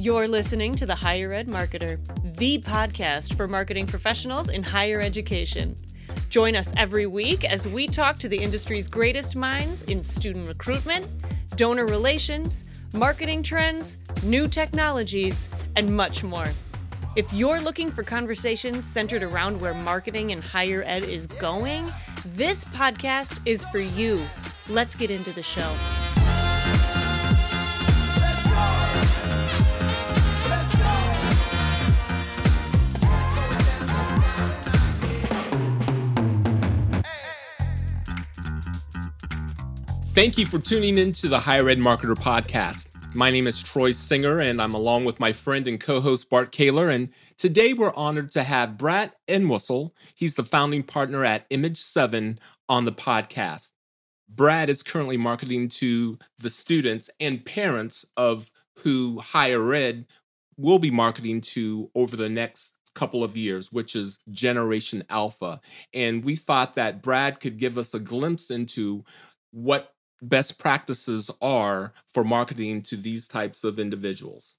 You're listening to The Higher Ed Marketer, the podcast for marketing professionals in higher education. Join us every week as we talk to the industry's greatest minds in student recruitment, donor relations, marketing trends, new technologies, and much more. If you're looking for conversations centered around where marketing in higher ed is going, this podcast is for you. Let's get into the show. Thank you for tuning in to the Higher Ed Marketer podcast. My name is Troy Singer, and I'm along with my friend and co host Bart Caylor. And today we're honored to have Brad Entwistle. He's the founding partner at imageseven on the podcast. Brad is currently marketing to the students and parents of who higher ed will be marketing to over the next couple of years, which is Generation Alpha. And we thought that Brad could give us a glimpse into what best practices are for marketing to these types of individuals.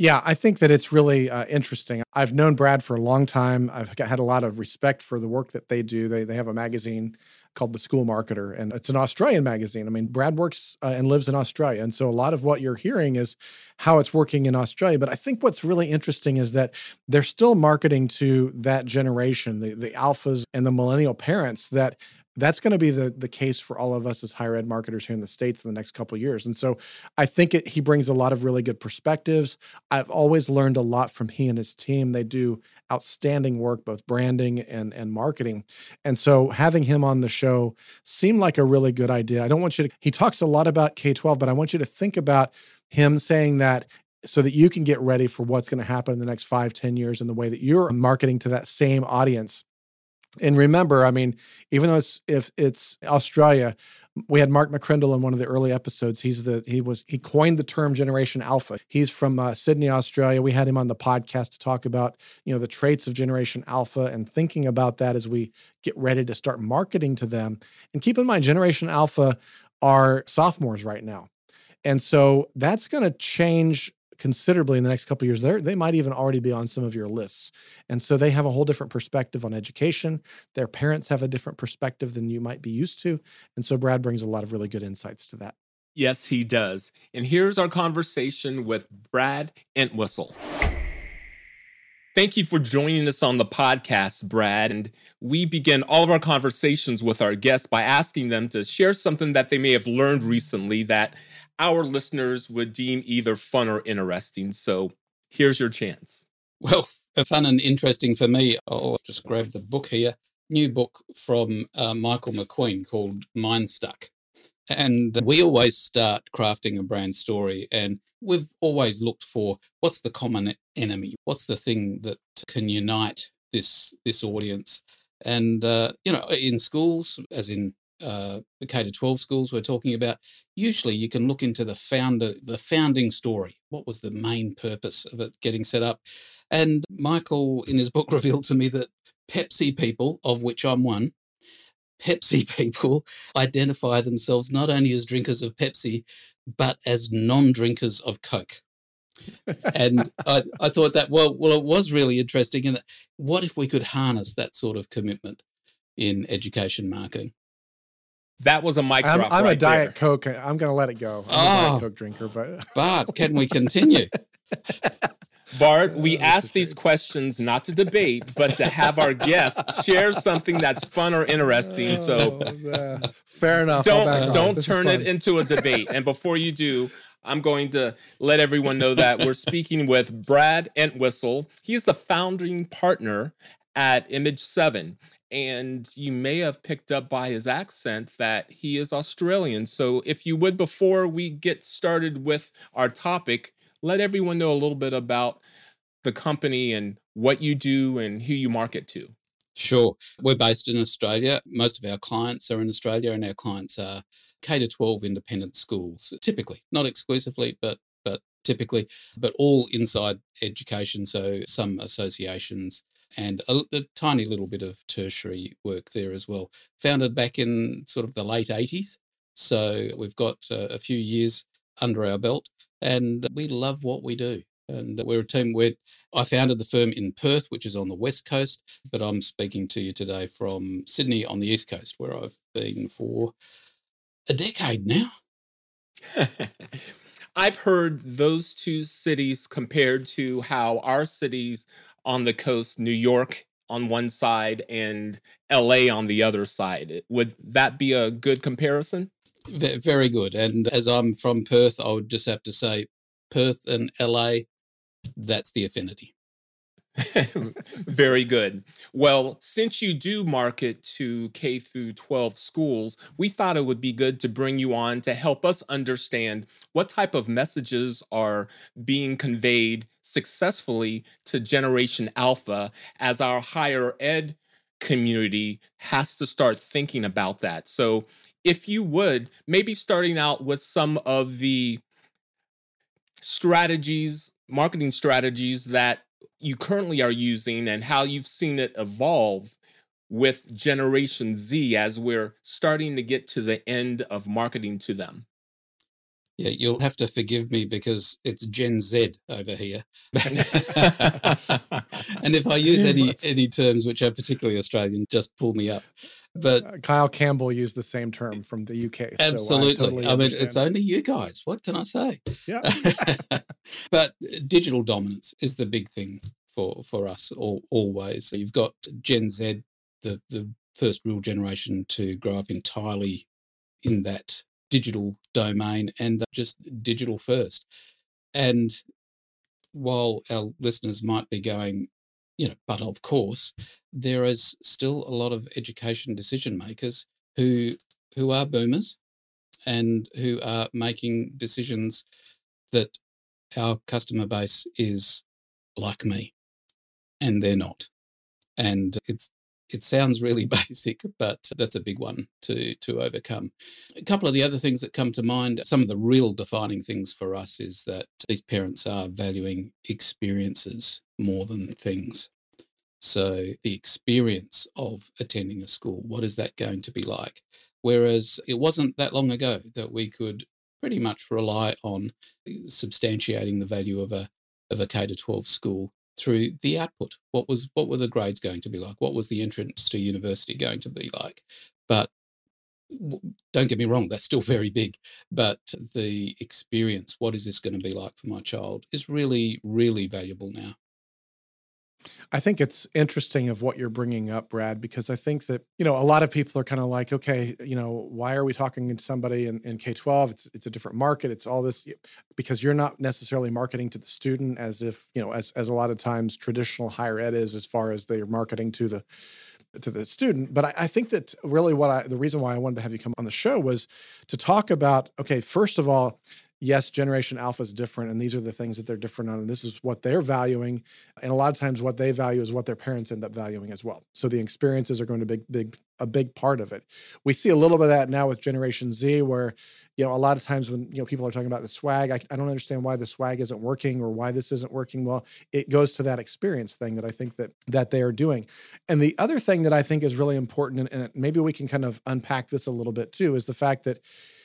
Yeah, I think that it's really uh, interesting. I've known Brad for a long time. I've had a lot of respect for the work that they do. They, they have a magazine called The School Marketer, and it's an Australian magazine. I mean, Brad works uh, and lives in Australia. And so a lot of what you're hearing is how it's working in Australia. But I think what's really interesting is that they're still marketing to that generation, the, the alphas and the millennial parents that that's going to be the the case for all of us as higher ed marketers here in the states in the next couple years. And so i think it, he brings a lot of really good perspectives. I've always learned a lot from he and his team. They do outstanding work both branding and and marketing. And so having him on the show seemed like a really good idea. I don't want you to he talks a lot about k-12 but i want you to think about him saying that so that you can get ready for what's going to happen in the next five, ten years in the way that you're marketing to that same audience and remember, I mean, even though it's if it's Australia, we had Mark McCrindle in one of the early episodes. He's the he was he coined the term Generation Alpha. He's from uh, Sydney, Australia. We had him on the podcast to talk about you know the traits of Generation Alpha and thinking about that as we get ready to start marketing to them. And keep in mind, Generation Alpha are sophomores right now. And so that's going to change considerably in the next couple years. They they might even already be on some of your lists, and so they have a whole different perspective on education. Their parents have a different perspective than you might be used to, and so Brad brings a lot of really good insights to that. Yes, he does. And here's our conversation with Brad Entwistle. Thank you for joining us on the podcast, Brad. And we begin all of our conversations with our guests by asking them to share something that they may have learned recently that our listeners would deem either fun or interesting. So here's your chance. Well, fun and interesting for me, I'll just grab the book here. New book from uh, Michael McQueen called Mindstuck. And we always start crafting a brand story, and we've always looked for what's the common enemy, what's the thing that can unite this this audience. And uh, you know, in schools, as in uh, K to 12 schools we're talking about, usually you can look into the founder, the founding story. What was the main purpose of it getting set up? And Michael, in his book, revealed to me that Pepsi people, of which I'm one, Pepsi people identify themselves not only as drinkers of Pepsi, but as non-drinkers of Coke. and I, I thought that well, well, it was really interesting. And what if we could harness that sort of commitment in education marketing? That was a mic I'm, drop. I'm right a Diet there. Coke. I'm going to let it go. I'm Oh. a Diet Coke drinker, but But can we continue? Bart, we that's ask these questions not to debate, but to have our guests share something that's fun or interesting. So Oh, fair enough. Don't don't turn it into a debate. And before you do, I'm going to let everyone know that we're speaking with Brad Entwistle. He's the founding partner at imageseven. And you may have picked up by his accent that he is Australian. So, if you would, before we get started with our topic, let everyone know a little bit about the company and what you do and who you market to. Sure. We're based in Australia. Most of our clients are in Australia, and our clients are K to 12 independent schools, typically, not exclusively, but but typically, but all inside education. So some associations and a, a tiny little bit of tertiary work there as well. Founded back in sort of the late 80s. So we've got uh, a few years under our belt and we love what we do. And we're a team where I founded the firm in Perth, which is on the west coast, but I'm speaking to you today from Sydney on the east coast, where I've been for a decade now. I've heard those two cities compared to how our cities on the coast, New York on one side and LA on the other side. Would that be a good comparison? V- very good. And as I'm from Perth, I would just have to say Perth and LA, that's the affinity. Very good. Well, since you do market to K through 12 schools, we thought it would be good to bring you on to help us understand what type of messages are being conveyed successfully to Generation Alpha as our higher ed community has to start thinking about that. So, if you would, maybe starting out with some of the strategies, marketing strategies that you currently are using and how you've seen it evolve with Generation Z as we're starting to get to the end of marketing to them. Yeah, you'll have to forgive me because it's Gen Z over here. and if I use any any terms which are particularly Australian, just pull me up. But uh, Kyle Campbell used the same term from the UK. Absolutely. So I, totally I mean, it's only you guys. What can I say? Yeah. but digital dominance is the big thing for for us all, always. So you've got Gen Z, the the first real generation to grow up entirely in that digital domain and just digital first. And while our listeners might be going, you know, but of course, there is still a lot of education decision makers who who are boomers and who are making decisions that our customer base is like me and they're not. And it's it sounds really basic but that's a big one to to overcome. A couple of the other things that come to mind some of the real defining things for us is that these parents are valuing experiences more than things. So the experience of attending a school what is that going to be like? Whereas it wasn't that long ago that we could pretty much rely on eh, substantiating the value of a of a K to 12 school through the output. What was what were the grades going to be like? What was the entrance to university going to be like? But don't get me wrong, that's still very big. But the experience, what is this going to be like for my child, is really, really valuable now. I think it's interesting of what you're bringing up, Brad, because I think that you know a lot of people are kind of like, okay, you know, why are we talking to somebody in, in K-12? It's it's a different market. It's all this because you're not necessarily marketing to the student as if you know as as a lot of times traditional higher ed is as far as they're marketing to the to the student. But I, I, think that really what I the reason why I wanted to have you come on the show was to talk about okay, first of all, yes, Generation Alpha is different, and these are the things that they're different on, and this is what they're valuing. And a lot of times, what they value is what their parents end up valuing as well. So the experiences are going to be big, a big part of it. We see a little bit of that now with Generation Z, where you know a lot of times when you know people are talking about the swag, I, I don't understand why the swag isn't working or why this isn't working well. It goes to that experience thing that I think that that they are doing. And the other thing that I think is really important, and, and maybe we can kind of unpack this a little bit too, is the fact that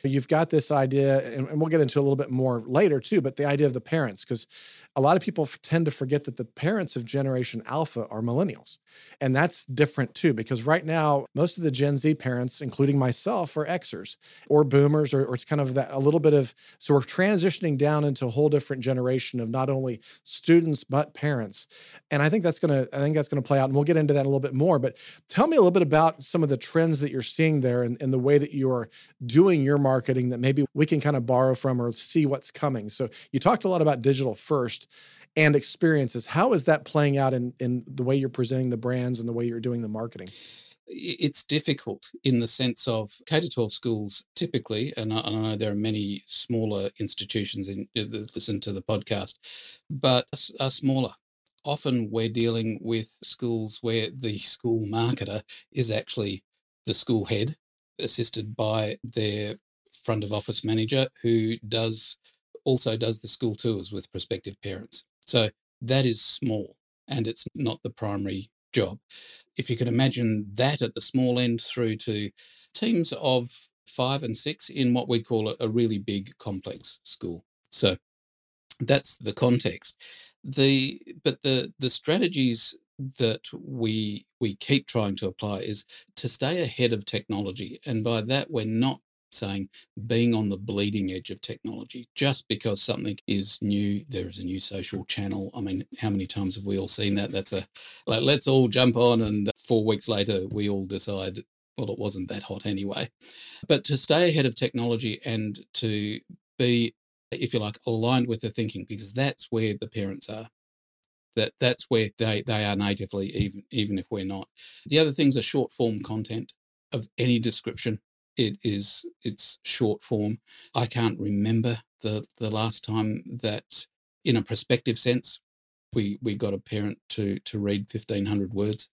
you've got this idea, and, and we'll get into a little bit more later too, but the idea of the parents, because a lot of people tend to forget that the parents of Generation Alpha are millennials. And that's different too, because right now, most of the Gen Z parents, including myself, are Xers or boomers, or, or it's kind of that a little bit of, so we're transitioning down into a whole different generation of not only students, but parents. And I think that's going to, I think that's going to play out. And we'll get into that a little bit more. But tell me a little bit about some of the trends that you're seeing there and, and the way that you are doing your marketing that maybe we can kind of borrow from or see what's coming. So you talked a lot about digital first and experiences. How is that playing out in, in the way you're presenting the brands and the way you're doing the marketing? It's difficult in the sense of K 12 schools typically, and I, and I, know there are many smaller institutions in, that listen to the podcast, but are smaller. Often we're dealing with schools where the school marketer is actually the school head, assisted by their front of office manager who does also does the school tours with prospective parents. So that is small and it's not the primary job. If you can imagine that at the small end through to teams of five and six in what we call a, really big complex school. So that's the context. The but the the strategies that we we keep trying to apply is to stay ahead of technology, and by that we're not saying being on the bleeding edge of technology. Just because something is new there is a new social channel. I mean how many times have we all seen that? That's a like let's all jump on and uh, four weeks later we all decide well it wasn't that hot anyway. But to stay ahead of technology and to be if you like aligned with the thinking because that's where the parents are. That that's where they they are natively even even if we're not. The other things are short form content of any description it is it's short form. I can't remember the the last time that in a prospective sense we we got a parent to to read 1500 words.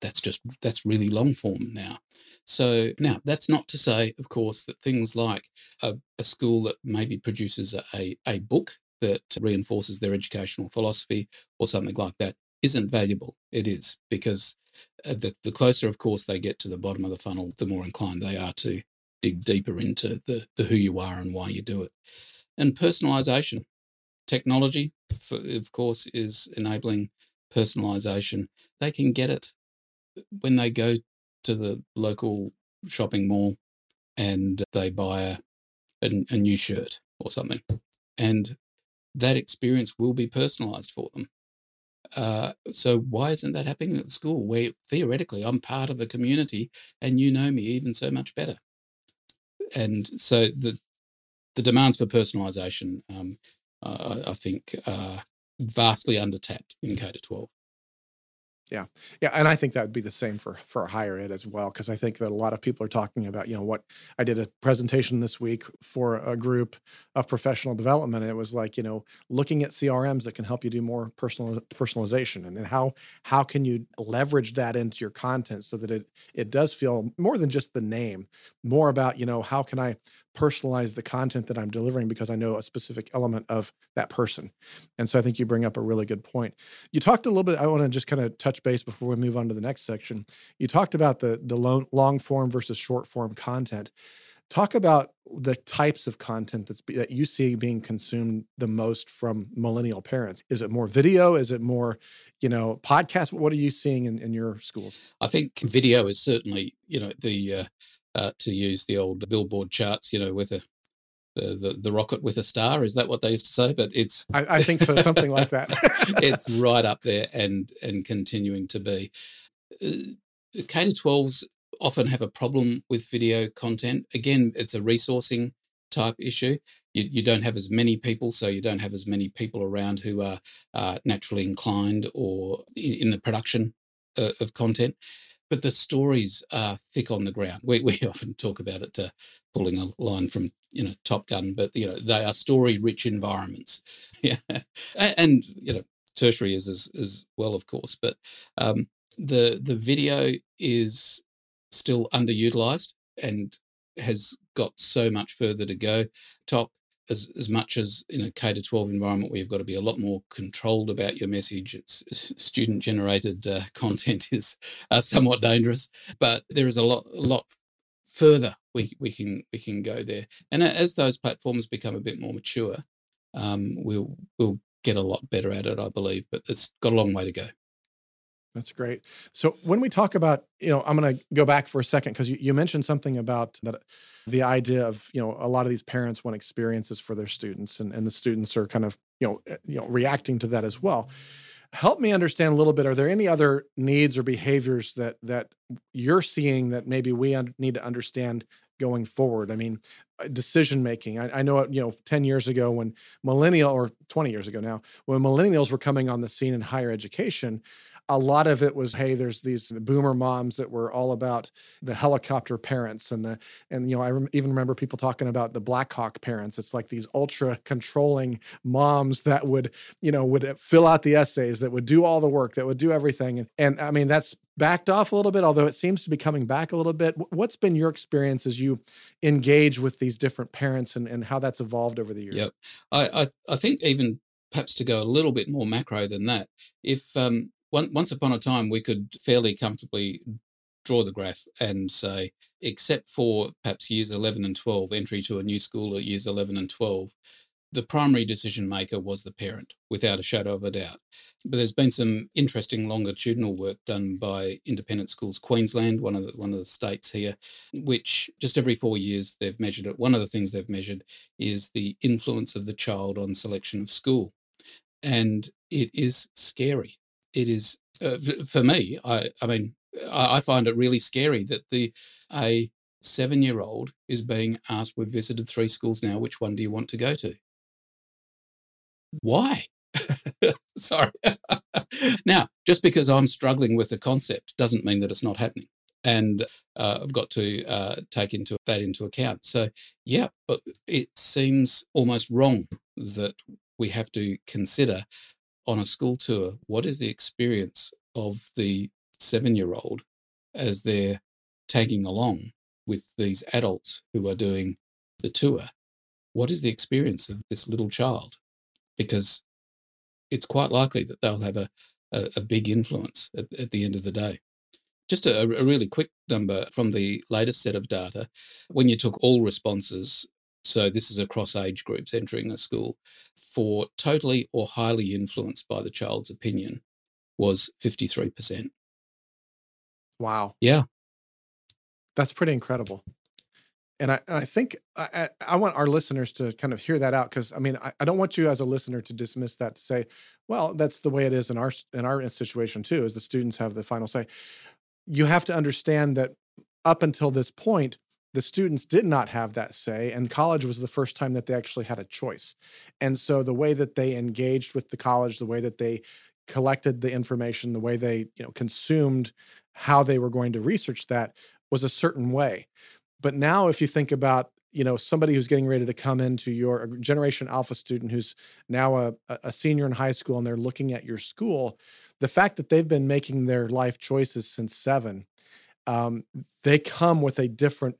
That's just that's really long form now. So now that's not to say of course that things like a, a school that maybe produces a, a book that reinforces their educational philosophy or something like that isn't valuable. It is because Uh, the, the closer of course they get to the bottom of the funnel the more inclined they are to dig deeper into the, the who you are and why you do it. And personalization. Technology of course is enabling personalization. They can get it uh, when they go to the local shopping mall and they buy a, a, a new shirt or something. And that experience will be personalized for them uh, so why isn't that happening at the school where theoretically I'm part of a community and you know me even so much better? And so the the demands for personalisation, um, uh, I think, are vastly undertapped in K to twelve. Yeah. Yeah. And I think that would be the same for for higher ed as well. Cause I think that a lot of people are talking about, you know, what I did a presentation this week for a group of professional development. And it was like, you know, looking at CRMs that can help you do more personal personalization and, and how how can you leverage that into your content so that it it does feel more than just the name, more about, you know, how can I personalize the content that I'm delivering because I know a specific element of that person. And so I think you bring up a really good point. You talked a little bit, I want to just kind of touch base before we move on to the next section. You talked about the, the long, form versus short form content. Talk about the types of content that's that you see being consumed the most from millennial parents. Is it more video? Is it more, you know, podcast? What are you seeing in, in your schools? I think video is certainly, you know, the uh, uh, to use the old billboard charts, you know, with a the, the, the rocket with a star. Is that what they used to say? But it's I, I think so, something like that. it's right up there and and continuing to be. Uh, K to 12s often have a problem with video content. Again, it's a resourcing type issue. You, you don't have as many people, so you don't have as many people around who are uh, naturally inclined or in, in the production uh, of content but the stories are thick on the ground. We, we often talk about it uh, pulling a line from you know Top Gun, but you know they are story-rich environments. yeah, and you know tertiary is as, as well, of course. But um, the the video is still underutilized and has got so much further to go. Top as, as much as in a K to 12 environment where you've got to be a lot more controlled about your message, it's student generated uh, content is uh, somewhat dangerous, but there is a lot, a lot further we, we can we can go there. And as those platforms become a bit more mature, um, we'll we'll get a lot better at it, I believe. But it's got a long way to go. That's great. So when we talk about, you know, I'm going to go back for a second because you, you mentioned something about that the idea of, you know, a lot of these parents want experiences for their students and, and the students are kind of, you know, eh, you know, reacting to that as well. Help me understand a little bit. Are there any other needs or behaviors that that you're seeing that maybe we un- need to understand going forward? I mean, uh, decision making. I, I, know, you know, 10 years ago when millennial or 20 years ago now, when millennials were coming on the scene in higher education, a lot of it was hey there's these boomer moms that were all about the helicopter parents and the and you know i rem- even remember people talking about the blackhawk parents. It's like these ultra controlling moms that would you know would uh, fill out the essays that would do all the work that would do everything. And, and i mean that's backed off a little bit although it seems to be coming back a little bit. What's been your experience as you engage with these different parents and, and how that's evolved over the years? Yep. I, I i think even perhaps to go a little bit more macro than that if um one, once upon a time, we could fairly comfortably draw the graph and say, except for perhaps years 11 and 12, entry to a new school at years 11 and 12, the primary decision maker was the parent, without a shadow of a doubt. But there's been some interesting longitudinal work done by Independent Schools Queensland, one of the one of the states here, which just every four years they've measured it. One of the things they've measured is the influence of the child on selection of school, and it is scary. It is uh, for me. I I mean I, I find it really scary that the a seven year old is being asked, We've visited three schools now, which one do you want to go to? Why? Sorry. now, just because I'm struggling with the concept doesn't mean that it's not happening. And uh, I've got to uh, take into that into account. So, yeah, but it seems almost wrong that we have to consider on a school tour what is the experience of the seven year old as they're tagging along with these adults who are doing the tour. What is the experience of this little child? Because it's quite likely that they'll have a, a, a big influence at, at, the end of the day. Just a, a really quick number from the latest set of data. When you took all responses, so this is across age groups entering a school, for totally or highly influenced by the child's opinion, was 53%. Wow. Yeah. That's pretty incredible. And I, I think I, I want our listeners to kind of hear that out because I mean I, I don't want you as a listener to dismiss that to say, well, that's the way it is in our in our situation too, as the students have the final say. You have to understand that up until this point, the students did not have that say and college was the first time that they actually had a choice and so the way that they engaged with the college the way that they collected the information the way they you know consumed how they were going to research that was a certain way. But now, if you think about you know somebody who's getting ready to come into your generation alpha student who's now a, a senior in high school and they're looking at your school the fact that they've been making their life choices since seven um, they come with a different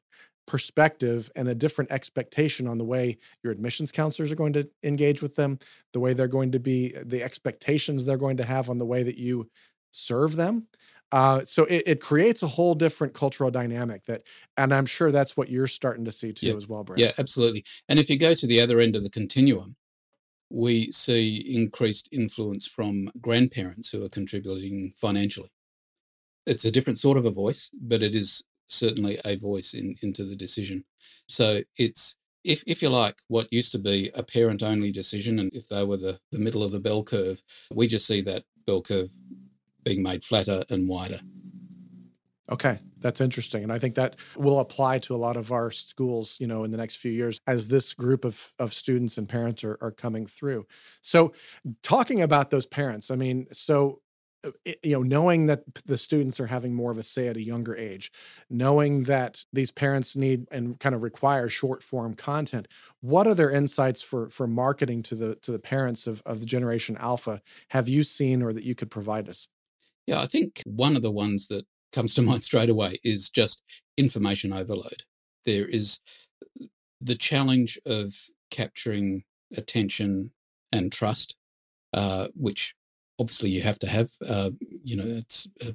perspective and a different expectation on the way your admissions counselors are going to engage with them the way they're going to be the expectations they're going to have on the way that you serve them uh, so it, it, creates a whole different cultural dynamic that, and I'm sure that's what you're starting to see too yeah. as well, Brad. Yeah, absolutely. And if you go to the other end of the continuum, we see increased influence from grandparents who are contributing financially. It's a different sort of a voice, but it is certainly a voice in, into the decision. So it's if if you like, what used to be a parent only decision, and if they were the, the middle of the bell curve, we just see that bell curve being made flatter and wider. Okay, that's interesting. And I think that will apply to a lot of our schools, you know, in the next few years as this group of, of students and parents are, are coming through. So, talking about those parents, I mean, so you know knowing that the students are having more of a say at a younger age knowing that these parents need and kind of require short form content what other insights for for marketing to the to the parents of of the generation alpha have you seen or that you could provide us yeah, I think one of the ones that comes to mind straight away is just information overload. There is the challenge of capturing attention and trust, uh, which obviously you have to have. Uh, you know, it's uh,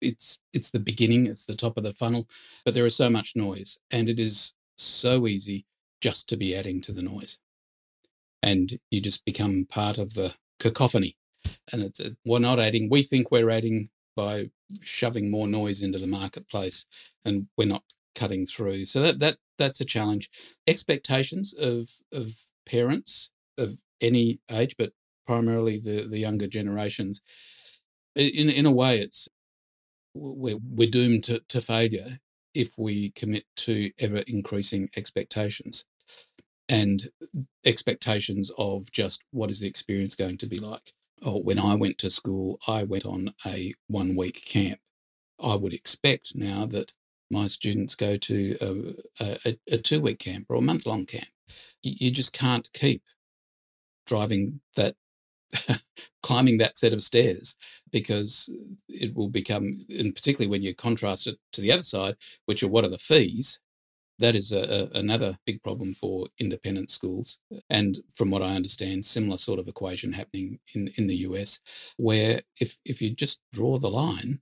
it's it's the beginning, it's the top of the funnel, but there is so much noise, and it is so easy just to be adding to the noise, and you just become part of the cacophony and it's a, we're not adding. We think we're adding by shoving more noise into the marketplace, and we're not cutting through. So that that that's a challenge. Expectations of of parents of any age, but primarily the the younger generations. In in a way, it's we're we're doomed to, to failure if we commit to ever increasing expectations and expectations of just what is the experience going to be like oh, when I went to school, I went on a one week camp. I would expect now that my students go to a, a, a two week camp or a month long camp. You just can't keep driving that, climbing that set of stairs because it will become, and particularly when you contrast it to the other side, which are what are the fees, that is a, a, another big problem for independent schools. And from what I understand, similar sort of equation happening in, in the US, where if, if you just draw the line,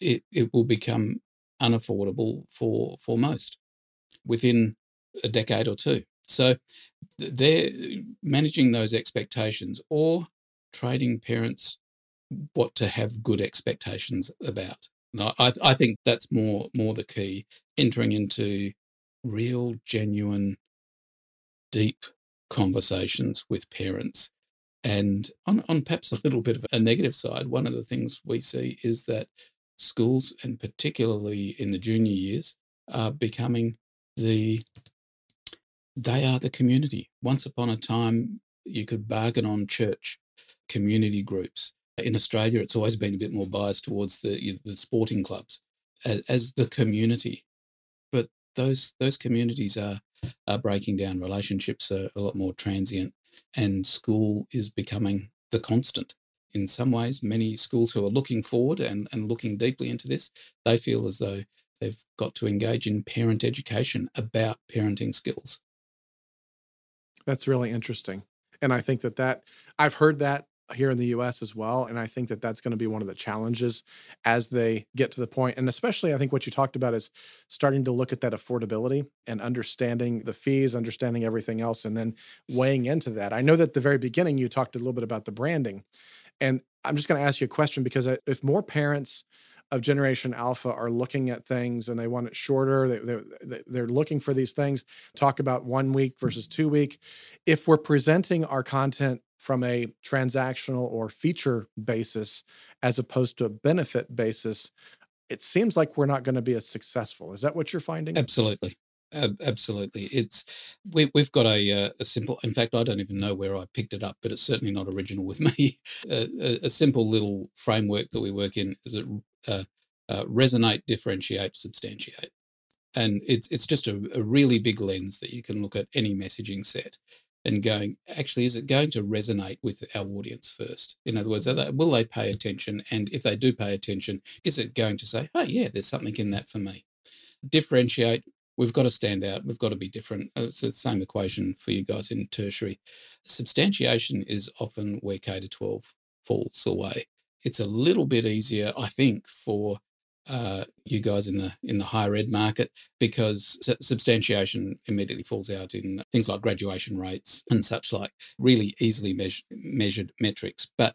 it, it will become unaffordable for, for most within a decade or two. So they're uh, managing those expectations or trading parents what to have good expectations about. I, I think that's more more the key. Entering into real, genuine, deep conversations with parents. And on, on perhaps a little bit of a negative side, one of the things we see is that schools, and particularly in the junior years, are becoming the they are the community. Once upon a time, you could bargain on church, community groups. In Australia, it's always been a bit more biased towards the, the sporting clubs as, as the community. But those those communities are are breaking down. Relationships are a lot more transient, and school is becoming the constant. In some ways, many schools who are looking forward and, and looking deeply into this, they feel as though they've got to engage in parent education about parenting skills. That's really interesting. And I think that that I've heard that here in the US as well. And I think that that's going to be one of the challenges as they get to the point. And especially, I think what you talked about is starting to look at that affordability and understanding the fees, understanding everything else, and then weighing into that. I know that at the very beginning, you talked a little bit about the branding. And I'm just going to ask you a question because uh, if more parents of generation alpha are looking at things and they want it shorter they, they, they're looking for these things talk about one week versus two week if we're presenting our content from a transactional or feature basis as opposed to a benefit basis, it seems like we're not going to be as successful. Is that what you're finding? Absolutely. Absolutely, it's we, we've got a, uh, a simple. In fact, I don't even know where I picked it up, but it's certainly not original with me. a, a, simple little framework that we work in is it uh, uh, resonate, differentiate, substantiate, and it's it's just a, a really big lens that you can look at any messaging set and going, actually, is it going to resonate with our audience first? In other words, they, will they pay attention? And if they do pay attention, is it going to say, oh, yeah, there's something in that for me? Differentiate. We've got to stand out. We've got to be different. Uh, it's the same equation for you guys in tertiary. Substantiation is often where K to 12 falls away. It's a little bit easier, I think, for uh, you guys in the in the higher ed market because substantiation immediately falls out in things like graduation rates and such like really easily measure, measured metrics. But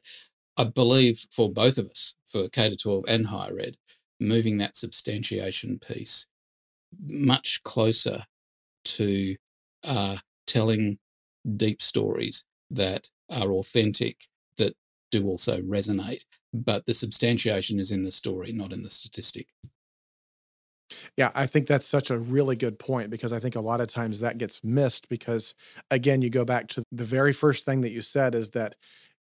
i believe for both of us for k to 12 and higher ed moving that substantiation piece much closer to uh, telling deep stories that are authentic do also resonate but the substantiation is in the story, not in the statistic. Yeah, I think that's such a really good point because I think a lot of times that gets missed because, again, you go back to the very first thing that you said is that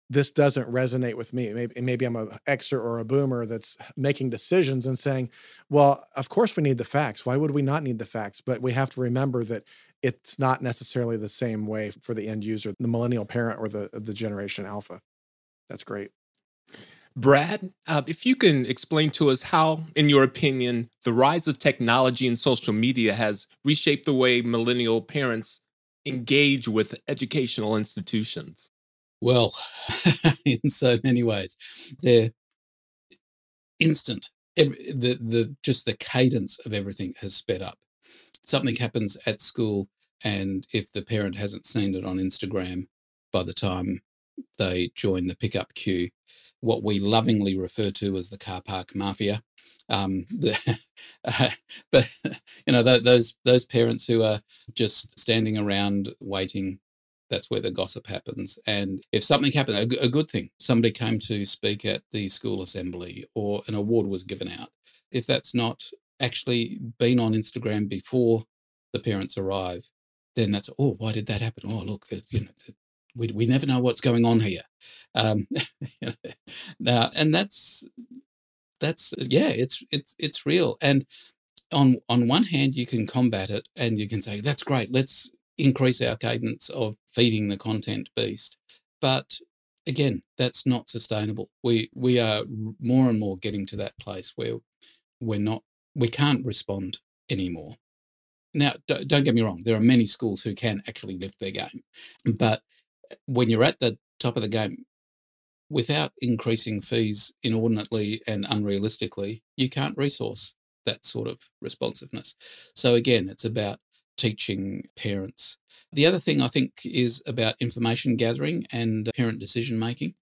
this doesn't resonate with me. Maybe, maybe I'm a Xer or a boomer that's making decisions and saying, well, of course we need the facts. Why would we not need the facts? But we have to remember that it's not necessarily the same way for the end user, the millennial parent or the, the generation alpha. That's great. Brad, uh, if you can explain to us how, in your opinion, the rise of technology and social media has reshaped the way millennial parents engage with educational institutions. Well, in so many ways, they're instant. Every, the the just the cadence of everything has sped up. Something happens at school, and if the parent hasn't seen it on Instagram by the time they join the pickup queue, what we lovingly refer to as the car park mafia. Um, the, uh, but you know th- those those parents who are just standing around waiting. That's where the gossip happens. And if something happened, a, g- a good thing, somebody came to speak at the school assembly or an award was given out. If that's not actually been on Instagram before the parents arrive, then that's oh why did that happen? Oh look, you know we, we never know what's going on here. Um, now, and that's that's yeah, it's it's it's real. And on on one hand, you can combat it, and you can say that's great. Let's increase our cadence of feeding the content beast. But again, that's not sustainable. We we are more and more getting to that place where we're not we can't respond anymore. Now, don't get me wrong, there are many schools who can actually lift their game, but when you're at the top of the game, without increasing fees inordinately and unrealistically, you can't resource that sort of responsiveness. So again, it's about teaching parents. The other thing I think is about information gathering and parent decision making.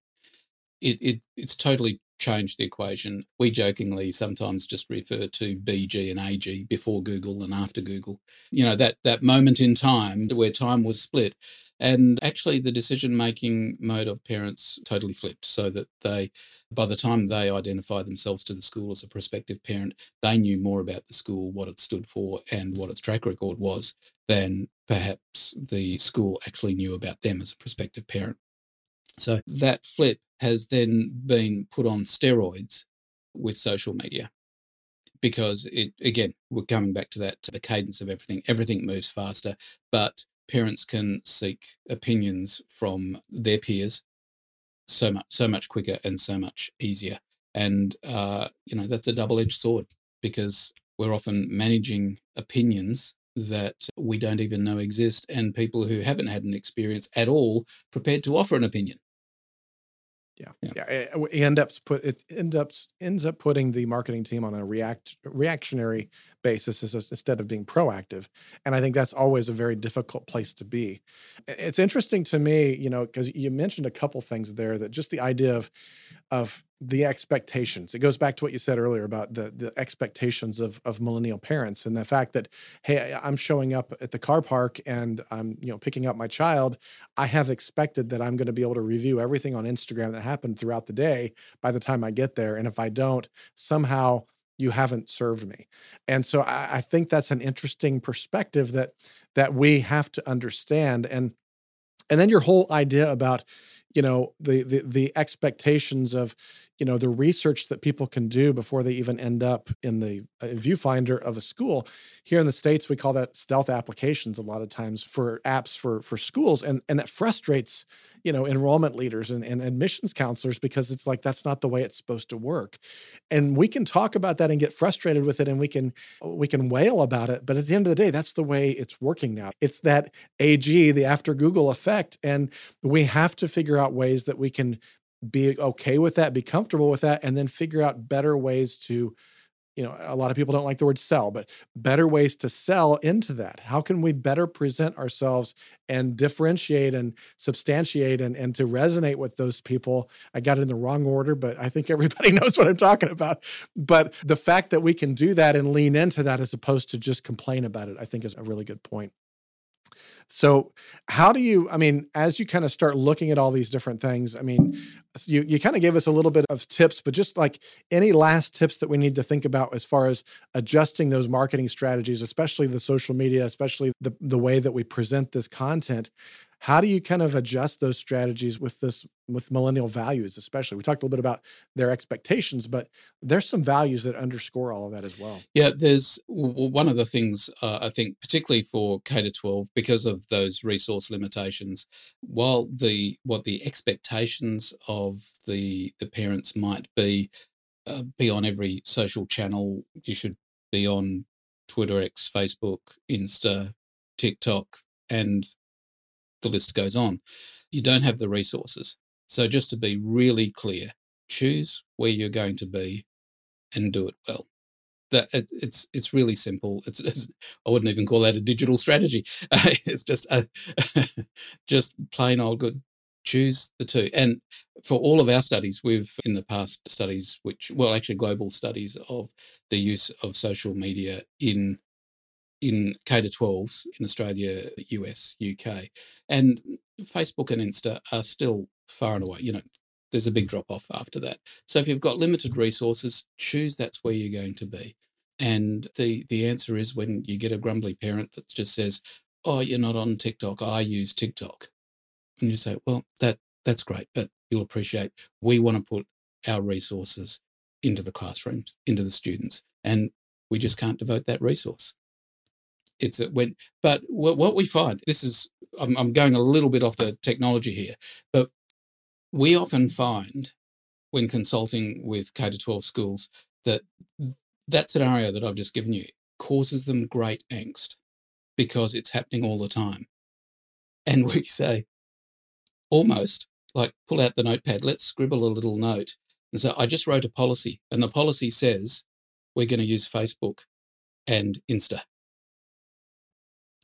It, it it's totally changed the equation. We jokingly sometimes just refer to BG and AG before Google and after Google. You know, that that moment in time where time was split. And actually the decision making mode of parents totally flipped so that they by the time they identified themselves to the school as a prospective parent, they knew more about the school, what it stood for and what its track record was than perhaps the school actually knew about them as a prospective parent. So that flip has then been put on steroids with social media because it again we're coming back to that to the cadence of everything. Everything moves faster but parents can seek opinions from their peers so much so much quicker and so much easier. And uh, you know that's a double-edged sword because we're often managing opinions that we don't even know exist and people who haven't had an experience at all prepared to offer an opinion yeah, yeah. yeah. It, it end up put it ends up ends up putting the marketing team on a react reactionary basis instead of being proactive, and I think that's always a very difficult place to be. It's interesting to me, you know, because you mentioned a couple things there that just the idea of of the expectations. It goes back to what you said earlier about the the expectations of of millennial parents and the fact that hey, I'm showing up at the car park and I'm you know picking up my child. I have expected that I'm going to be able to review everything on Instagram that happened throughout the day by the time I get there, and if I don't, somehow you haven't served me and so I, I think that's an interesting perspective that that we have to understand and and then your whole idea about you know the the the expectations of you know the research that people can do before they even end up in the uh, viewfinder of a school. Here in the states we call that stealth applications a lot of times for apps for for schools and and that frustrates you know enrollment leaders and, and admissions counselors because it's like that's not the way it's supposed to work. And we can talk about that and get frustrated with it and we can we can wail about it but at the end of the day that's the way it's working now. It's that ag the after google effect and we have to figure out ways that we can be okay with that, be comfortable with that, and then figure out better ways to, you know, a lot of people don't like the word sell, but better ways to sell into that. How can we better present ourselves and differentiate and substantiate and, and to resonate with those people? I got it in the wrong order, but I think everybody knows what I'm talking about. But the fact that we can do that and lean into that as opposed to just complain about it, I think is a really good point. So, how do you, I mean, as you kind of start looking at all these different things, I mean, you, you kind of gave us a little bit of tips, but just like any last tips that we need to think about as far as adjusting those marketing strategies, especially the social media, especially the, the way that we present this content how do you kind of adjust those strategies with this with millennial values especially? We talked a little bit about their expectations but there's some values that underscore all of that as well. Yeah there's one of the things uh, i think particularly for k to 12 because of those resource limitations while the what the expectations of the the parents might be uh, be on every social channel you should be on twitter x facebook insta tiktok and the list goes on. You don't have the resources. So, just to be really clear, choose where you're going to be and do it well. That it, it's it's really simple. It's, it's, I wouldn't even call that a digital strategy. It's just a, just plain old good. Choose the two. And for all of our studies, we've in the past studies, which well, actually global studies of the use of social media in in K to 12s in Australia, US, UK, and Facebook and Insta are still far and away. You know, there's a big drop off after that. So if you've got limited resources, choose that's where you're going to be. And the the answer is when you get a grumbly parent that just says, "Oh, you're not on TikTok. I use TikTok," and you say, "Well, that that's great, but you'll appreciate we want to put our resources into the classrooms, into the students, and we just can't devote that resource." It's a, when but what we find this is I'm, I'm going a little bit off the technology here but we often find when consulting with K to 12 schools that that scenario that I've just given you causes them great angst because it's happening all the time. And we say, almost like pull out the notepad, let's scribble a little note. And so I just wrote a policy, and the policy says we're going to use Facebook and Insta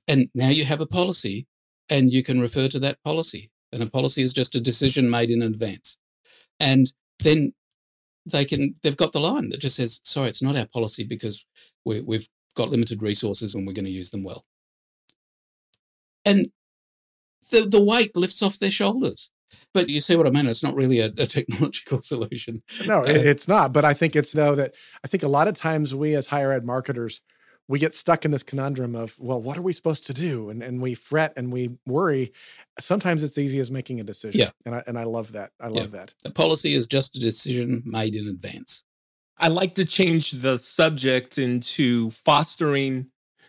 And now you have a policy and you can refer to that policy. And a policy is just a decision made in advance. And then they can they've got the line that just says, sorry, it's not our policy because we, we've got limited resources and we're going to use them well. And the, the weight lifts off their shoulders. But you see what I mean? It's not really a, a technological solution. No, uh, it's not. But I think it's though that I think a lot of times we as higher ed marketers, we get stuck in this conundrum of, well, what are we supposed to do? And and we fret and we worry. Sometimes it's easy as making a decision. Yeah. And I and I love that. I love yeah. that. The policy is just a decision made in advance. I like to change the subject into fostering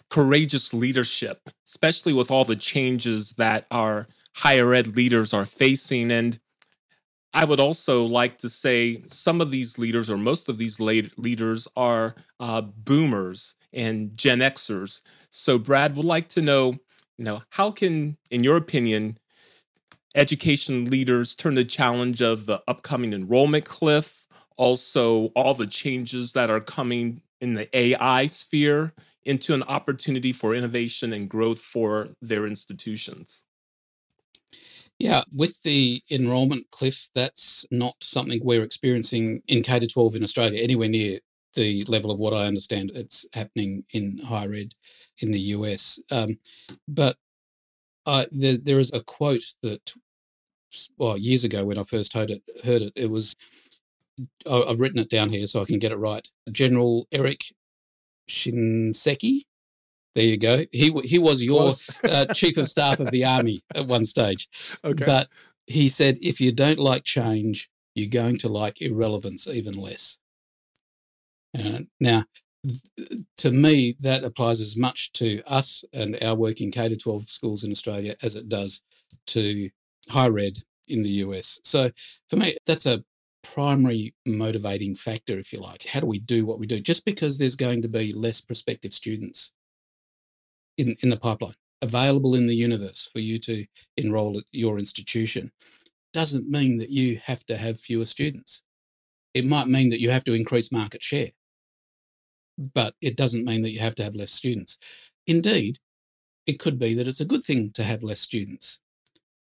courageous leadership, especially with all the changes that our higher ed leaders are facing. And I would also like to say some of these leaders, or most of these leaders, are uh, boomers and Gen Xers. So, Brad would like to know, you know, how can, in your opinion, education leaders turn the challenge of the upcoming enrollment cliff, also all the changes that are coming in the AI sphere, into an opportunity for innovation and growth for their institutions? Yeah, with the enrollment cliff, that's not something we're experiencing in K 12 in Australia, anywhere near the level of what I understand it's happening in higher ed in the US. Um, but uh, there, there is a quote that, well, years ago when I first heard it, heard it, it was I've written it down here so I can get it right. General Eric Shinseki. There you go. He he was your uh, chief of staff of the army at one stage. Okay. But he said, if you don't like change, you're going to like irrelevance even less. Uh, now, to me, that applies as much to us and our work in K 12 schools in Australia as it does to higher ed in the US. So for me, that's a primary motivating factor, if you like. How do we do what we do? Just because there's going to be less prospective students in, in the pipeline available in the universe for you to enroll at your institution doesn't mean that you have to have fewer students. It might mean that you have to increase market share, but it doesn't mean that you have to have less students. Indeed, it could be that it's a good thing to have less students,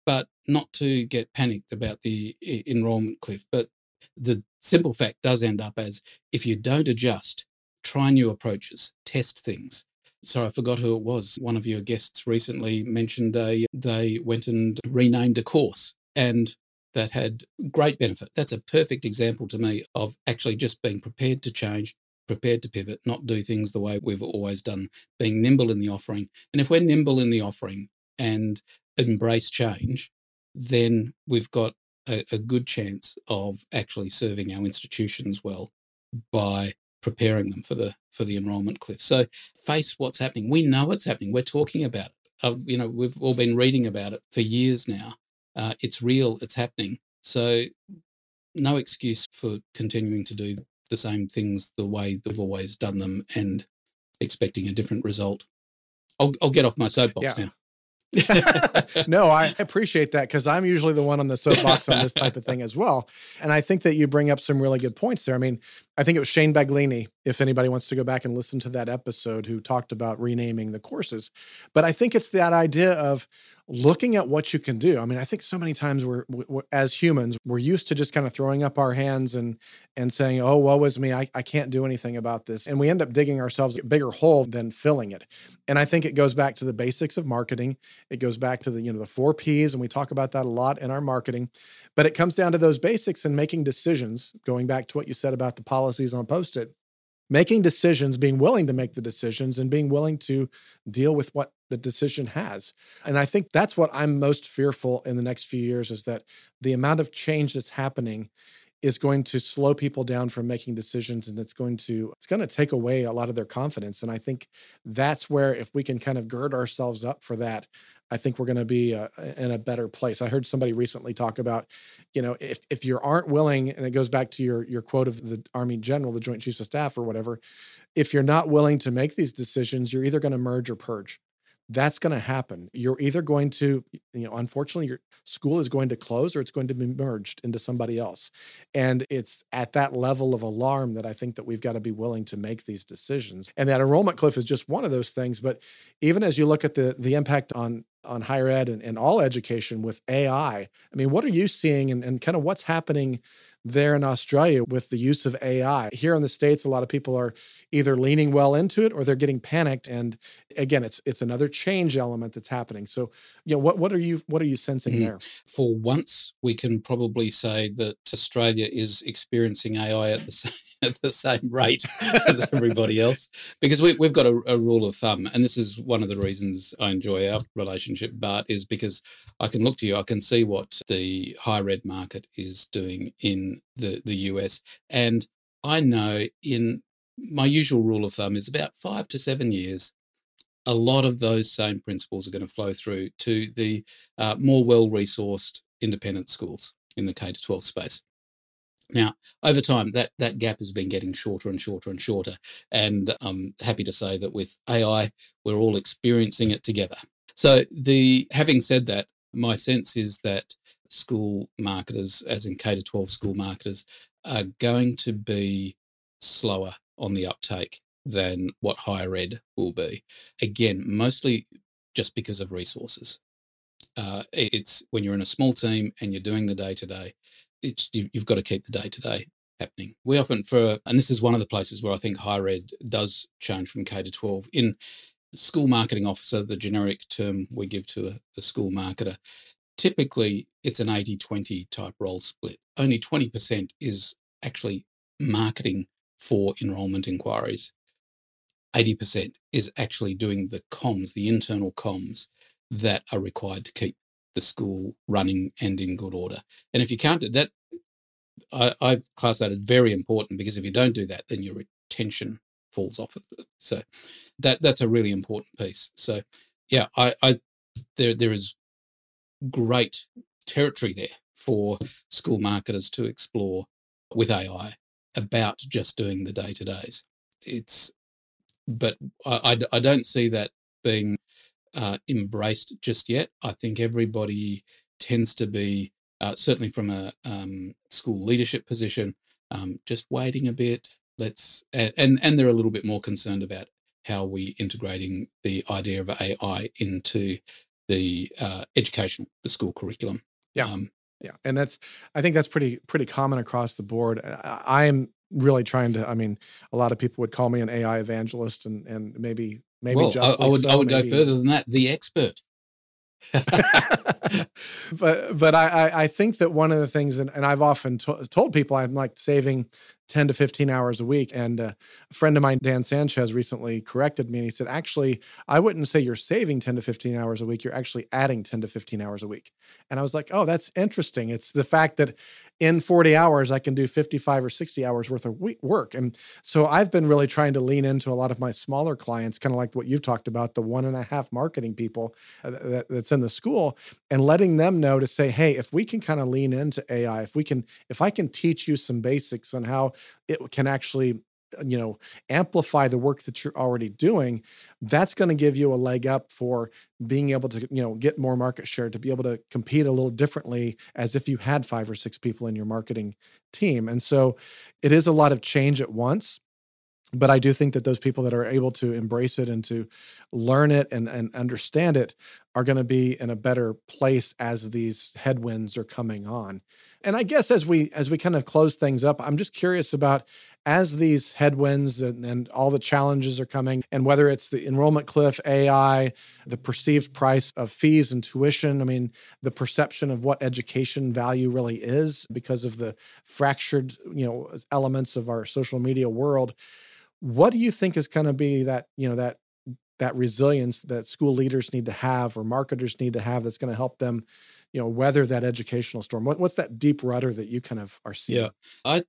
but not to get panicked about the enrollment cliff, but the simple fact does end up as if you don't adjust, try new approaches, test things. Sorry, I forgot who it was. One of your guests recently mentioned they they went and renamed a course and that had great benefit. That's a perfect example to me of actually just being prepared to change, prepared to pivot, not do things the way we've always done, being nimble in the offering. And if we're nimble in the offering and embrace change, then we've got a, a good chance of actually serving our institutions well by preparing them for the for the enrollment cliff. So face what's happening. We know what's happening. We're talking about it. Uh, you know, we've all been reading about it for years now. Uh, it's real. It's happening. So no excuse for continuing to do the same things the way they've always done them and expecting a different result. I'll, I'll get off my soapbox yeah. now. no, I appreciate that because I'm usually the one on the soapbox on this type of thing as well. And I think that you bring up some really good points there. I mean, I think it was Shane Baglini, if anybody wants to go back and listen to that episode, who talked about renaming the courses. But I think it's that idea of looking at what you can do. I mean, I think so many times we're, we're, as humans, we're used to just kind of throwing up our hands and and saying, "Oh, woe is me! I, I can't do anything about this," and we end up digging ourselves a bigger hole than filling it. And I think it goes back to the basics of marketing. It goes back to the you know the four P's, and we talk about that a lot in our marketing. But it comes down to those basics and making decisions. Going back to what you said about the policies on Post-it, making decisions, being willing to make the decisions, and being willing to deal with what the decision has. And I think that's what I'm most fearful in the next few years is that the amount of change that's happening is going to slow people down from making decisions and it's going to it's going to take away a lot of their confidence and i think that's where if we can kind of gird ourselves up for that i think we're going to be uh, in a better place i heard somebody recently talk about you know if if you aren't willing and it goes back to your your quote of the army general the joint chiefs of staff or whatever if you're not willing to make these decisions you're either going to merge or purge that's going to happen. You're either going to, you know, unfortunately, your school is going to close or it's going to be merged into somebody else. And it's at that level of alarm that I think that we've got to be willing to make these decisions. And that enrollment cliff is just one of those things. But even as you look at the the impact on on higher ed and, and all education with AI, I mean, what are you seeing and, and kind of what's happening there in Australia with the use of AI. Here in the States, a lot of people are either leaning well into it or they're getting panicked. And again, it's it's another change element that's happening. So, you know, what what are you what are you sensing mm-hmm. there? For once, we can probably say that Australia is experiencing AI at the same at the same rate as everybody else because we, have got a, a, rule of thumb and this is one of the reasons i enjoy our relationship bart is because i can look to you i can see what the higher ed market is doing in the, the us and i know in my usual rule of thumb is about five to seven years a lot of those same principles are going to flow through to the uh, more well resourced independent schools in the K to 12 space. Now, over time, that, that gap has been getting shorter and shorter and shorter. And I'm happy to say that with AI, we're all experiencing it together. So, the having said that, my sense is that school marketers, as in K to 12 school marketers, are going to be slower on the uptake than what higher ed will be. Again, mostly just because of resources. Uh, it's when you're in a small team and you're doing the day to day, it's you, have got to keep the day to day happening. We often for and this is one of the places where I think higher ed does change from K to 12 in school marketing officer, the generic term we give to a, school marketer. Typically, it's an 80 20 type role split. Only 20% is actually marketing for enrollment inquiries. 80% is actually doing the comms, the internal comms that are required to keep the school running and in good order. And if you can't do that, I, I class that as very important because if you don't do that, then your retention falls off. So that that's a really important piece. So yeah, I, I there there is great territory there for school marketers to explore with AI about just doing the day to days. It's but I, I, I don't see that being uh, embraced just yet. I think everybody tends to be, uh, certainly from a um, school leadership position, um, just waiting a bit. Let's and, and they're a little bit more concerned about how we integrating the idea of AI into the uh, education, the school curriculum. Yeah. Um, yeah, and that's I think that's pretty pretty common across the board. I, I am really trying to. I mean, a lot of people would call me an AI evangelist, and and maybe maybe well, I, I, would so, I would maybe. go further than that. The expert. but but I I think that one of the things and, and I've often to- told people I'm like saving 10 to 15 hours a week. And uh, a friend of mine, Dan Sanchez, recently corrected me and he said, actually, I wouldn't say you're saving 10 to 15 hours a week. You're actually adding 10 to 15 hours a week. And I was like, oh, that's interesting. It's the fact that in 40 hours, I can do 55 or 60 hours worth of work. And so I've been really trying to lean into a lot of my smaller clients, kind of like what you've talked about, the one and a half marketing people uh, that, that's in the school, and letting them know to say, hey, if we can kind of lean into AI, if we can, if I can teach you some basics on how it can actually you know amplify the work that you're already doing that's going to give you a leg up for being able to you know get more market share to be able to compete a little differently as if you had five or six people in your marketing team and so it is a lot of change at once but I do think that those people that are able to embrace it and to learn it and, and understand it are going to be in a better place as these headwinds are coming on. And I guess as we as we kind of close things up, I'm just curious about as these headwinds and, and all the challenges are coming, and whether it's the enrollment cliff, AI, the perceived price of fees and tuition. I mean, the perception of what education value really is because of the fractured, you know, elements of our social media world what do you think is going to be that you know that that resilience that school leaders need to have or marketers need to have that's going to help them you know weather that educational storm what, what's that deep rudder that you kind of are seeing yeah i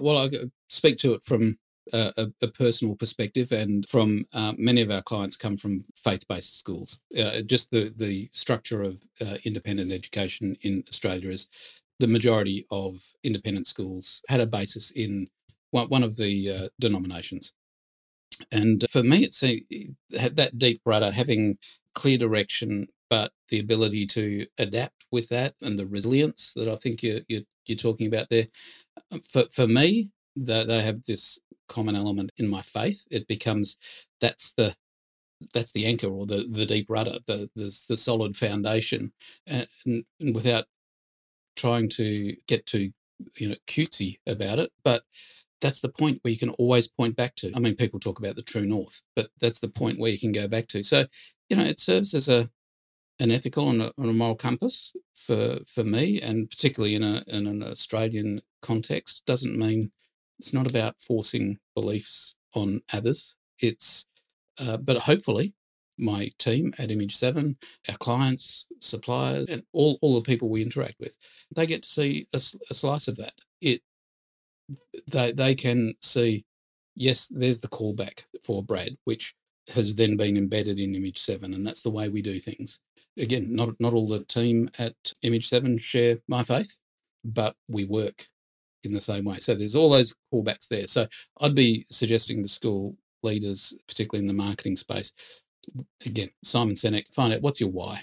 well i speak to it from a, a, personal perspective and from uh, many of our clients come from faith-based schools uh, just the the structure of uh, independent education in australia is the majority of independent schools had a basis in one, one of the uh, denominations. And for me, it's a, that deep rudder, having clear direction, but the ability to adapt with that and the resilience that I think you're you're, you're talking about there. Uh, for for me, they, they have this common element in my faith. It becomes that's the that's the anchor or the the deep rudder, the the, the solid foundation, and, and without trying to get too you know cutesy about it, but that's the point where you can always point back to. I mean, people talk about the true north, but that's the point where you can go back to. So, you know, it serves as a an ethical and a, and a moral compass for for me, and particularly in a in an Australian context. Doesn't mean it's not about forcing beliefs on others. It's uh, but hopefully my team at imageseven, our clients, suppliers, and all, all the people we interact with, they get to see a, a slice of that. It they they can see, yes, there's the callback for Brad, which has then been embedded in imageseven, and that's the way we do things. Again, not not all the team at imageseven share my faith, but we work in the same way. So there's all those callbacks there. So I'd be suggesting the school leaders, particularly in the marketing space, again, Simon Sinek, find out what's your why.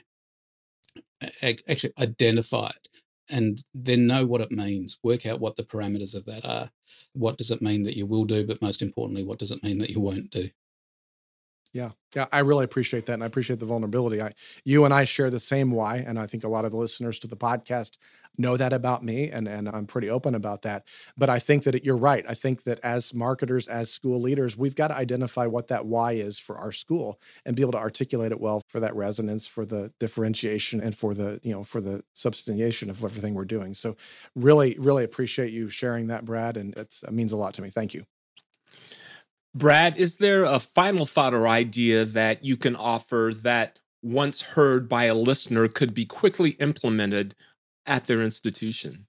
Actually, identify it and then know what it means. Work out what the parameters of that are. What does it mean that you will do? But most importantly, what does it mean that you won't do? Yeah, yeah, I really appreciate that, and I appreciate the vulnerability. I, you and I share the same why, and I think a lot of the listeners to the podcast know that about me, and and I'm pretty open about that. But I think that it, you're right. I think that as marketers, as school leaders, we've got to identify what that why is for our school, and be able to articulate it well for that resonance, for the differentiation, and for the you know for the substantiation of everything we're doing. So, really, really appreciate you sharing that, Brad, and it means a lot to me. Thank you. Brad, is there a final thought or idea that you can offer that once heard by a listener could be quickly implemented at their institution?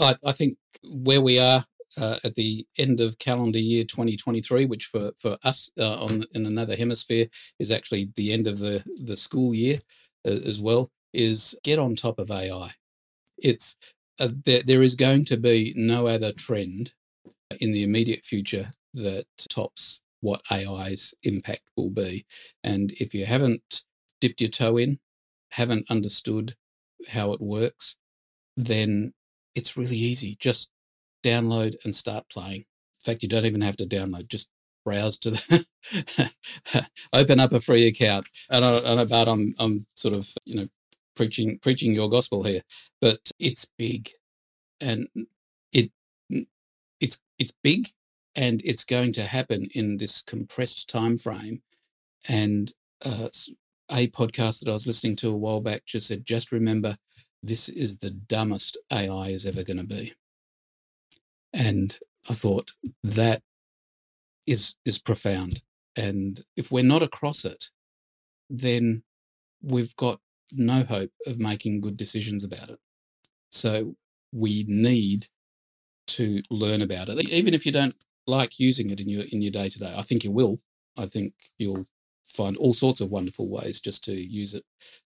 I, I think where we are uh, at the end of calendar year 2023, which for for us uh, on in another hemisphere is actually the end of the the school year uh, as well, is get on top of AI. It's uh, there, there is going to be no other trend in the immediate future that tops what AI's impact will be. And if you haven't dipped your toe in, haven't understood how it works, then it's really easy. Just download and start playing. In fact, you don't even have to download, just browse to the open up a free account. And I, I know, but I'm I'm sort of you know preaching preaching your gospel here, but it's big, and it it's it's big and it's going to happen in this compressed time frame. And uh, a podcast that I was listening to a while back just said, just remember, this is the dumbest AI is ever going to be. And I thought that is is profound. And if we're not across it, then we've got no hope of making good decisions about it. So we need to learn about it. Even if you don't like using it in your in your day to day. I think you will. I think you'll find all sorts of wonderful ways just to use it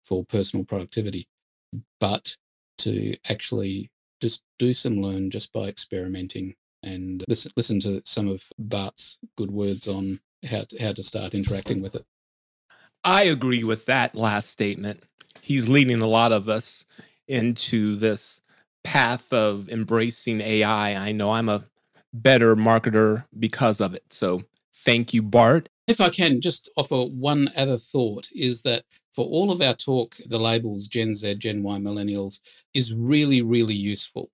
for personal productivity. But to actually just do some learn just by experimenting and listen listen to some of Bart's good words on how to, how to start interacting with it. I agree with that last statement. He's leading a lot of us into this path of embracing AI. I know I'm a better marketer because of it. So thank you, Bart. If I can just offer one other thought, is that for all of our talk, the labels Gen Z, Gen Y, Millennials is really, really useful.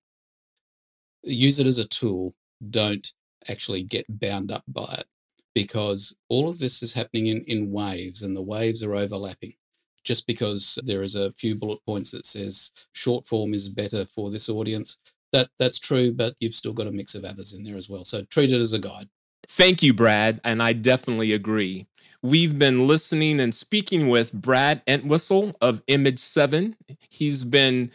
Use it as a tool. Don't actually get bound up by it because all of this is happening in, in waves and the waves are overlapping. Just because there is a few bullet points that says short form is better for this audience that that's true, but you've still got a mix of others in there as well. So treat it as a guide. Thank you, Brad, and I definitely agree. We've been listening and speaking with Brad Entwistle of imageseven. He's been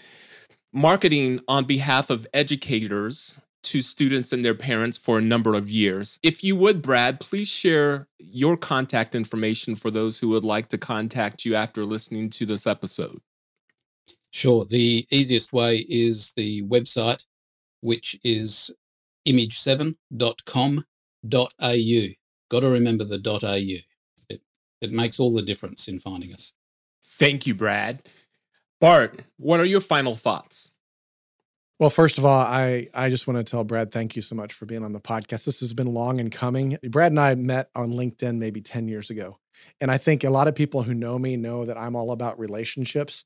marketing on behalf of educators to students and their parents for a number of years. If you would, Brad, please share your contact information for those who would like to contact you after listening to this episode. Sure. The easiest way is the website, which is imageseven.com.au. Got to remember the .au. It It makes all the difference in finding us. Thank you, Brad. Bart, what are your final thoughts? Well, first of all, I, I just want to tell Brad, thank you so much for being on the podcast. This has been long in coming. Brad and I met on LinkedIn maybe 10 years ago. And I think a lot of people who know me know that I'm all about relationships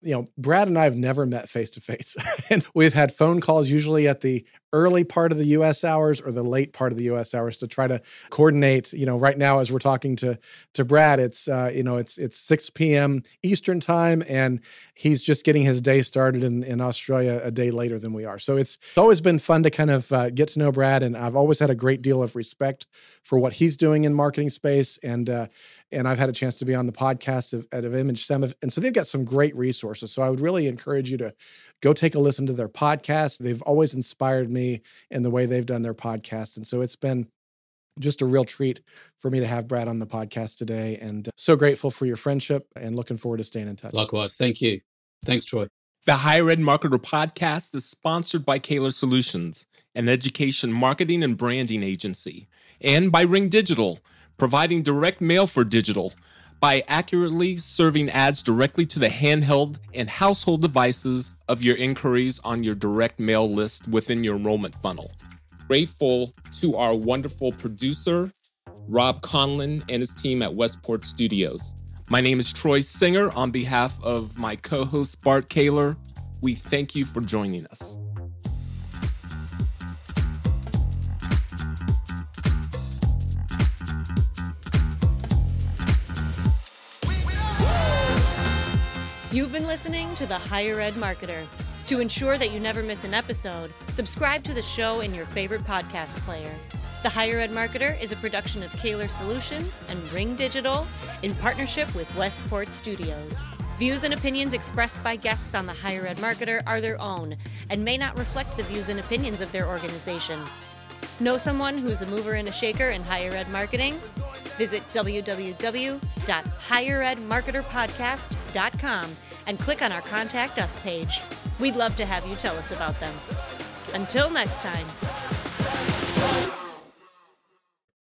you know, Brad and I have never met face to face. And we've had phone calls usually at the early part of the US hours or the late part of the US hours to try to coordinate, you know, right now as we're talking to to Brad, it's uh, you know, it's it's 6 p.m. Eastern time and he's just getting his day started in, in Australia a day later than we are. So it's always been fun to kind of uh, get to know Brad and I've always had a great deal of respect for what he's doing in marketing space and uh, and I've had a chance to be on the podcast of, of imageseven. And so they've got some great resources. So I would really encourage you to go take a listen to their podcast. They've always inspired me in the way they've done their podcast. And so it's been just a real treat for me to have Brad on the podcast today. And uh, so grateful for your friendship and looking forward to staying in touch. Likewise. Thank you. Thanks, Troy. The Higher Ed Marketer podcast is sponsored by Caylor Solutions, an education marketing and branding agency, and by Ring Digital providing direct mail for digital by accurately serving ads directly to the handheld and household devices of your inquiries on your direct mail list within your enrollment funnel. Grateful to our wonderful producer, Rob Conlon, and his team at Westport Studios. My name is Troy Singer. On behalf of my co host, Bart Caylor, we thank you for joining us. You've been listening to the Higher Ed Marketer. To ensure that you never miss an episode, subscribe to the show in your favorite podcast player. The Higher Ed Marketer is a production of Caylor Solutions and Ring Digital in partnership with Westport Studios. Views and opinions expressed by guests on the Higher Ed Marketer are their own and may not reflect the views and opinions of their organization. Know someone who's a mover and a shaker in higher ed marketing? Visit www.higheredmarketerpodcast.com and click on our Contact Us page. We'd love to have you tell us about them. Until next time.